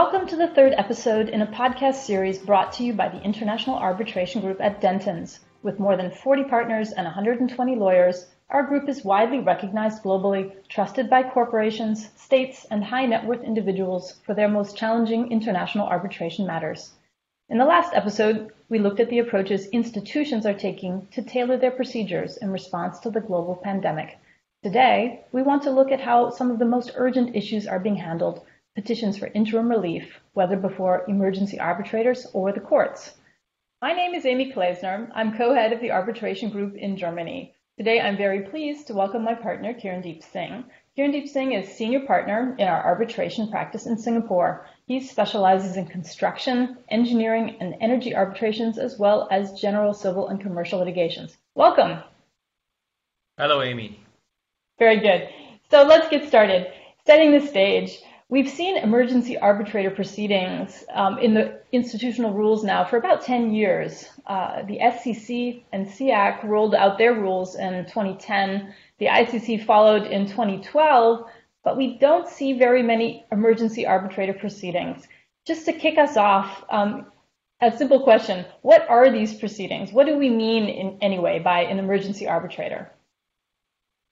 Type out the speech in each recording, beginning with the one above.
Welcome to the third episode in a podcast series brought to you by the International Arbitration Group at Dentons. With more than 40 partners and 120 lawyers, our group is widely recognized globally, trusted by corporations, states, and high net worth individuals for their most challenging international arbitration matters. In the last episode, we looked at the approaches institutions are taking to tailor their procedures in response to the global pandemic. Today, we want to look at how some of the most urgent issues are being handled petitions for interim relief, whether before emergency arbitrators or the courts. My name is Amy Kleisner. I'm co head of the arbitration group in Germany. Today, I'm very pleased to welcome my partner, Kirindeep Singh. Kirindeep Singh is senior partner in our arbitration practice in Singapore. He specializes in construction, engineering, and energy arbitrations, as well as general civil and commercial litigations. Welcome. Hello, Amy. Very good. So let's get started. Setting the stage, We've seen emergency arbitrator proceedings um, in the institutional rules now for about 10 years. Uh, the SCC and SIAC rolled out their rules in 2010. The ICC followed in 2012, but we don't see very many emergency arbitrator proceedings. Just to kick us off, um, a simple question, what are these proceedings? What do we mean in anyway by an emergency arbitrator?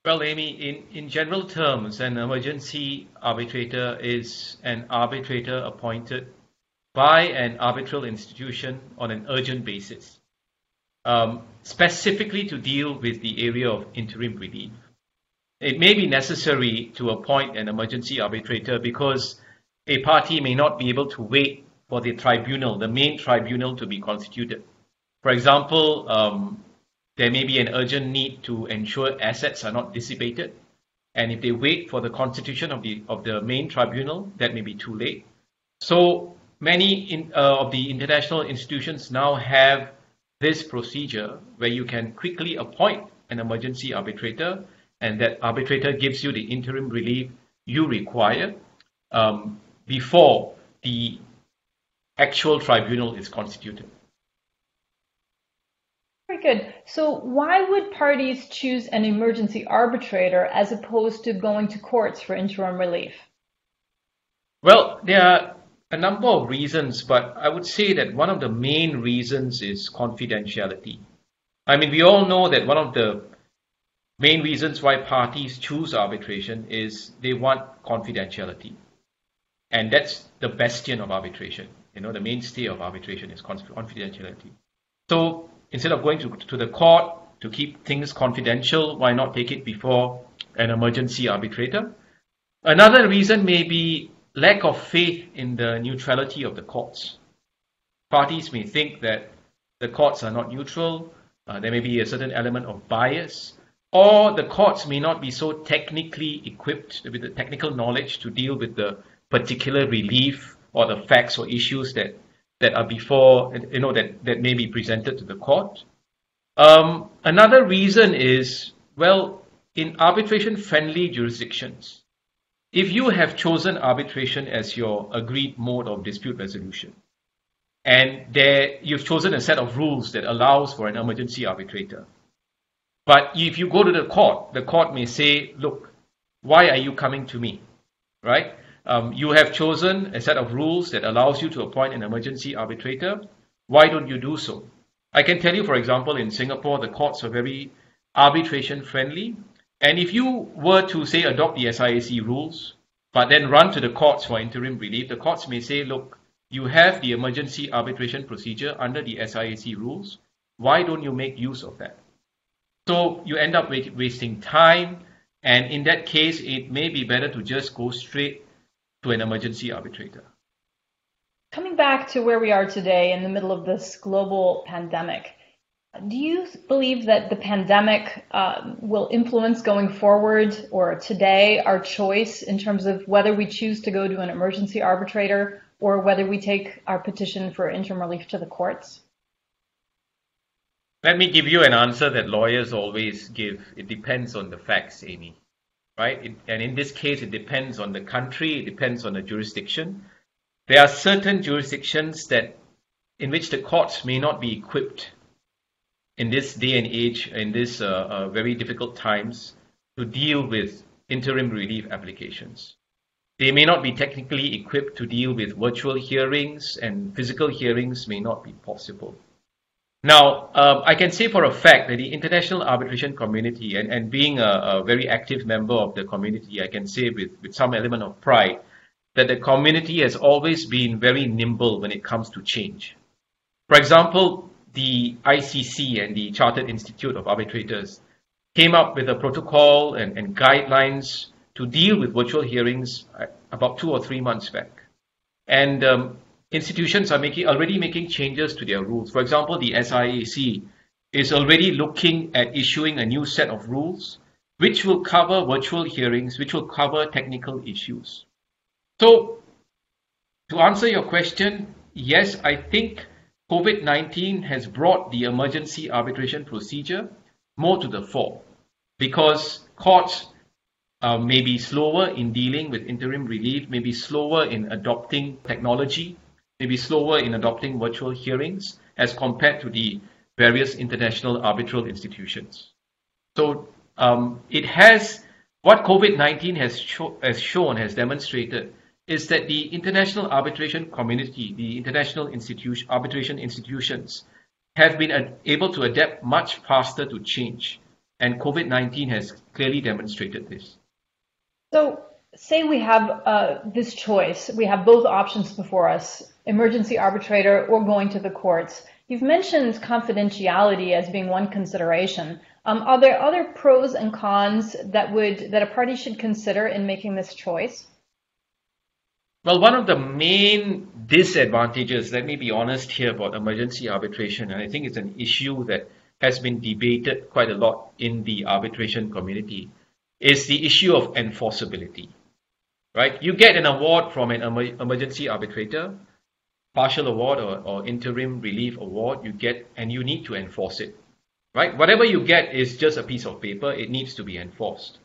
Well, Amy, in, in general terms, an emergency arbitrator is an arbitrator appointed by an arbitral institution on an urgent basis, um, specifically to deal with the area of interim relief. It may be necessary to appoint an emergency arbitrator because a party may not be able to wait for the tribunal, the main tribunal, to be constituted. For example, um, there may be an urgent need to ensure assets are not dissipated. And if they wait for the constitution of the, of the main tribunal, that may be too late. So many in, uh, of the international institutions now have this procedure where you can quickly appoint an emergency arbitrator, and that arbitrator gives you the interim relief you require um, before the actual tribunal is constituted. Very good. So why would parties choose an emergency arbitrator as opposed to going to courts for interim relief? Well, there are a number of reasons, but I would say that one of the main reasons is confidentiality. I mean, we all know that one of the main reasons why parties choose arbitration is they want confidentiality. And that's the bastion of arbitration. You know, the mainstay of arbitration is confidentiality. So instead of going to, to the court to keep things confidential, why not take it before an emergency arbitrator? Another reason may be lack of faith in the neutrality of the courts. Parties may think that the courts are not neutral, uh, there may be a certain element of bias, or the courts may not be so technically equipped with the technical knowledge to deal with the particular relief or the facts or issues that that are before, you know, that, that may be presented to the court. Um, another reason is, well, in arbitration friendly jurisdictions, if you have chosen arbitration as your agreed mode of dispute resolution, and there you've chosen a set of rules that allows for an emergency arbitrator, but if you go to the court, the court may say, look, why are you coming to me? Right? Um, you have chosen a set of rules that allows you to appoint an emergency arbitrator. Why don't you do so? I can tell you, for example, in Singapore, the courts are very arbitration friendly. And if you were to, say, adopt the SIAC rules, but then run to the courts for interim relief, the courts may say, look, you have the emergency arbitration procedure under the SIAC rules. Why don't you make use of that? So you end up wasting time. And in that case, it may be better to just go straight to an emergency arbitrator. Coming back to where we are today in the middle of this global pandemic, do you believe that the pandemic uh, will influence going forward or today our choice in terms of whether we choose to go to an emergency arbitrator or whether we take our petition for interim relief to the courts? Let me give you an answer that lawyers always give. It depends on the facts, Amy right? It, and in this case, it depends on the country, it depends on the jurisdiction. There are certain jurisdictions that in which the courts may not be equipped in this day and age, in this uh, uh, very difficult times, to deal with interim relief applications. they may not be technically equipped to deal with virtual hearings and physical hearings may not be possible. Now, um, I can say for a fact that the international arbitration community, and, and being a, a, very active member of the community, I can say with, with some element of pride that the community has always been very nimble when it comes to change. For example, the ICC and the Chartered Institute of Arbitrators came up with a protocol and, and guidelines to deal with virtual hearings uh, about two or three months back. And um, institutions are making already making changes to their rules. For example, the SIAC is already looking at issuing a new set of rules which will cover virtual hearings, which will cover technical issues. So, to answer your question, yes, I think COVID 19 has brought the emergency arbitration procedure more to the fore because courts uh, may be slower in dealing with interim relief, may be slower in adopting technology, may be slower in adopting virtual hearings as compared to the various international arbitral institutions. So um, it has what COVID-19 has, has shown, has demonstrated, is that the international arbitration community, the international institution, arbitration institutions, have been able to adapt much faster to change. And COVID-19 has clearly demonstrated this. So say we have uh, this choice, we have both options before us, emergency arbitrator or going to the courts. You've mentioned confidentiality as being one consideration. Um, are there other pros and cons that would that a party should consider in making this choice? Well, one of the main disadvantages, let me be honest here about emergency arbitration, and I think it's an issue that has been debated quite a lot in the arbitration community, is the issue of enforceability. Right? You get an award from an emergency arbitrator, partial award or, or interim relief award you get and you need to enforce it. Right? Whatever you get is just a piece of paper, it needs to be enforced.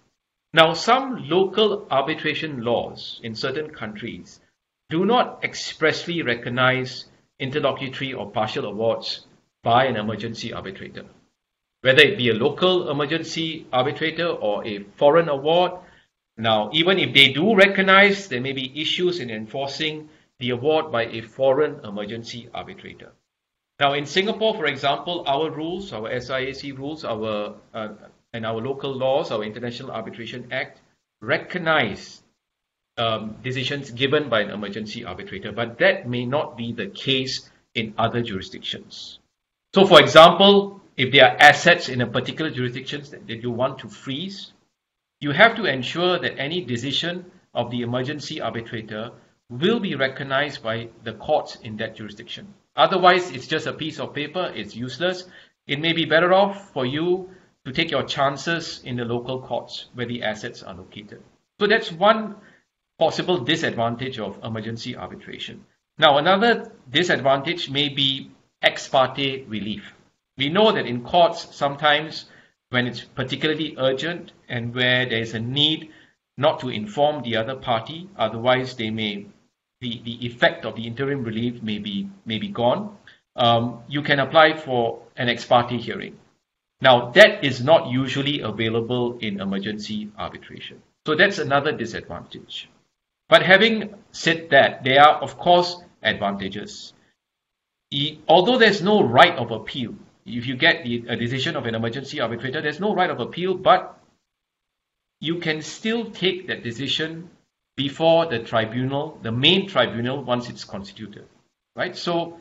Now, some local arbitration laws in certain countries do not expressly recognize interlocutory or partial awards by an emergency arbitrator whether it be a local emergency arbitrator or a foreign award. Now, even if they do recognize there may be issues in enforcing the award by a foreign emergency arbitrator. Now, in Singapore, for example, our rules, our SIAC rules, our uh, and our local laws, our International Arbitration Act, recognize um, decisions given by an emergency arbitrator, but that may not be the case in other jurisdictions. So, for example, if there are assets in a particular jurisdiction that, that you want to freeze, you have to ensure that any decision of the emergency arbitrator will be recognized by the courts in that jurisdiction. Otherwise, it's just a piece of paper, it's useless. It may be better off for you to take your chances in the local courts where the assets are located. So that's one possible disadvantage of emergency arbitration. Now, another disadvantage may be ex parte relief. We know that in courts, sometimes when it's particularly urgent and where there is a need not to inform the other party, otherwise they may the, the effect of the interim relief may be may be gone. Um, you can apply for an ex parte hearing. Now that is not usually available in emergency arbitration. So that's another disadvantage. But having said that, there are of course advantages. Although there's no right of appeal, if you get the, a decision of an emergency arbitrator, there's no right of appeal, but you can still take that decision before the tribunal, the main tribunal, once it's constituted, right? So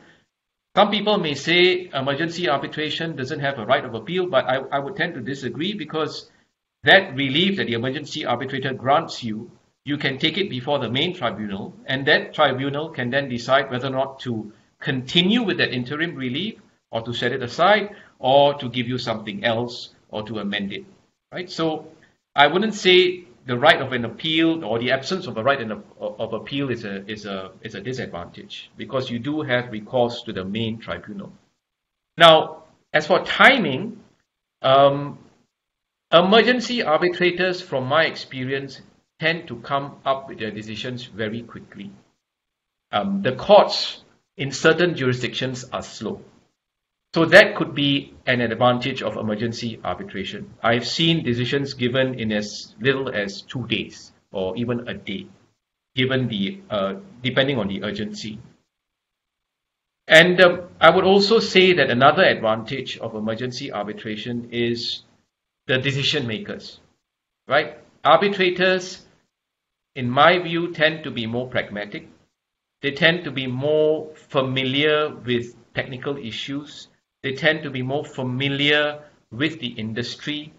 some people may say emergency arbitration doesn't have a right of appeal, but I, I would tend to disagree because that relief that the emergency arbitrator grants you, you can take it before the main tribunal, and that tribunal can then decide whether or not to continue with that interim relief or to set it aside or to give you something else or to amend it. Right? So I wouldn't say the right of an appeal or the absence of a right of appeal is a is a is a disadvantage because you do have recourse to the main tribunal. Now, as for timing, um, emergency arbitrators, from my experience, tend to come up with their decisions very quickly. Um, the courts in certain jurisdictions are slow. So that could be an advantage of emergency arbitration. I've seen decisions given in as little as two days or even a day. given the uh, depending on the urgency. And um, I would also say that another advantage of emergency arbitration is the decision makers, right? Arbitrators, in my view, tend to be more pragmatic. They tend to be more familiar with technical issues. They tend to be more familiar with the industry.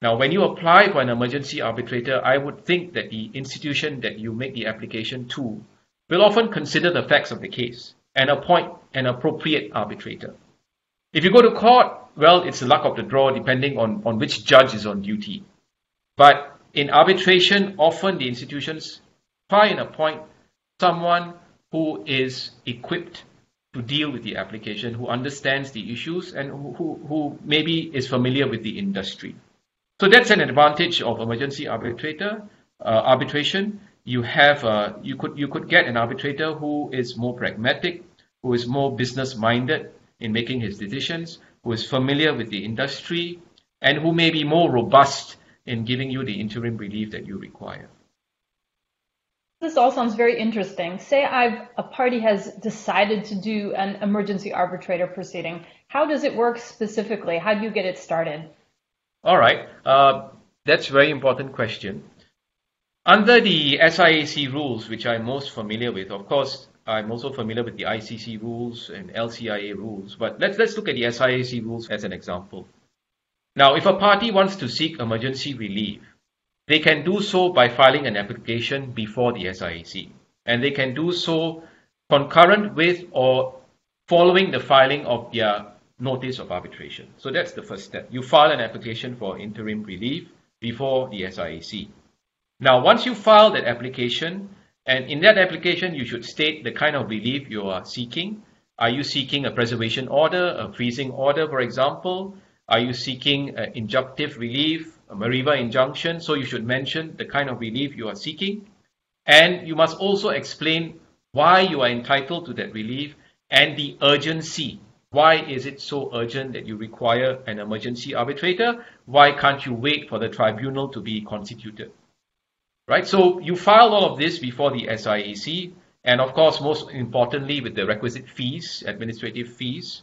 Now, when you apply for an emergency arbitrator, I would think that the institution that you make the application to will often consider the facts of the case and appoint an appropriate arbitrator. If you go to court, well, it's the luck of the draw depending on, on which judge is on duty. But in arbitration, often the institutions try and appoint someone who is equipped to deal with the application, who understands the issues, and who, who, who maybe is familiar with the industry. So that's an advantage of emergency arbitrator uh, arbitration. You have uh, you could you could get an arbitrator who is more pragmatic, who is more business minded in making his decisions, who is familiar with the industry, and who may be more robust in giving you the interim relief that you require. This all sounds very interesting. Say I've, a party has decided to do an emergency arbitrator proceeding. How does it work specifically? How do you get it started? All right, uh, that's a very important question. Under the SIAC rules, which I'm most familiar with, of course, I'm also familiar with the ICC rules and LCIA rules, but let's, let's look at the SIAC rules as an example. Now, if a party wants to seek emergency relief, they can do so by filing an application before the SIAC. And they can do so concurrent with or following the filing of their notice of arbitration. So that's the first step. You file an application for interim relief before the SIAC. Now, once you file that application, and in that application, you should state the kind of relief you are seeking. Are you seeking a preservation order, a freezing order, for example? Are you seeking uh, injunctive relief, a Mareva injunction? So you should mention the kind of relief you are seeking. And you must also explain why you are entitled to that relief and the urgency. Why is it so urgent that you require an emergency arbitrator? Why can't you wait for the tribunal to be constituted? Right? So you file all of this before the SIAC, and of course, most importantly, with the requisite fees, administrative fees.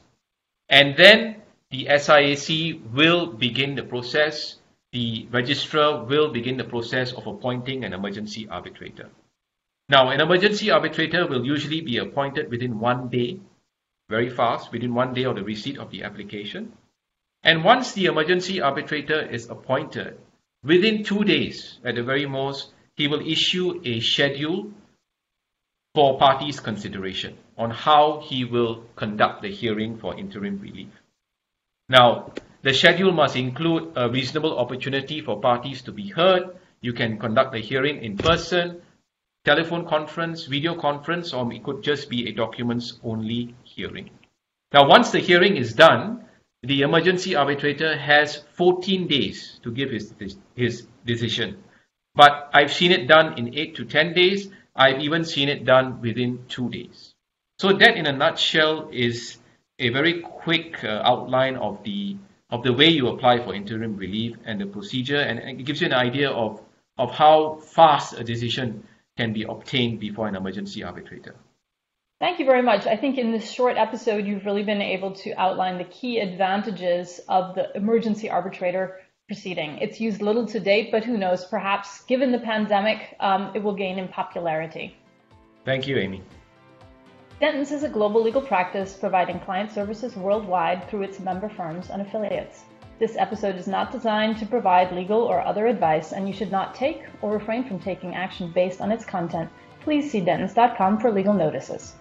And then the SIAC will begin the process, the registrar will begin the process of appointing an emergency arbitrator. Now, an emergency arbitrator will usually be appointed within one day, very fast, within one day of the receipt of the application. And once the emergency arbitrator is appointed, within two days at the very most, he will issue a schedule for parties' consideration on how he will conduct the hearing for interim relief. Now, the schedule must include a reasonable opportunity for parties to be heard. You can conduct the hearing in person, telephone conference, video conference, or it could just be a documents only hearing. Now, once the hearing is done, the emergency arbitrator has 14 days to give his, his decision. But I've seen it done in 8 to 10 days. I've even seen it done within two days. So that in a nutshell is a very quick uh, outline of the of the way you apply for interim relief and the procedure, and it gives you an idea of of how fast a decision can be obtained before an emergency arbitrator. Thank you very much. I think in this short episode, you've really been able to outline the key advantages of the emergency arbitrator proceeding. It's used little to date, but who knows, perhaps given the pandemic, um, it will gain in popularity. Thank you, Amy. Dentons is a global legal practice providing client services worldwide through its member firms and affiliates. This episode is not designed to provide legal or other advice, and you should not take or refrain from taking action based on its content. Please see dentons.com for legal notices.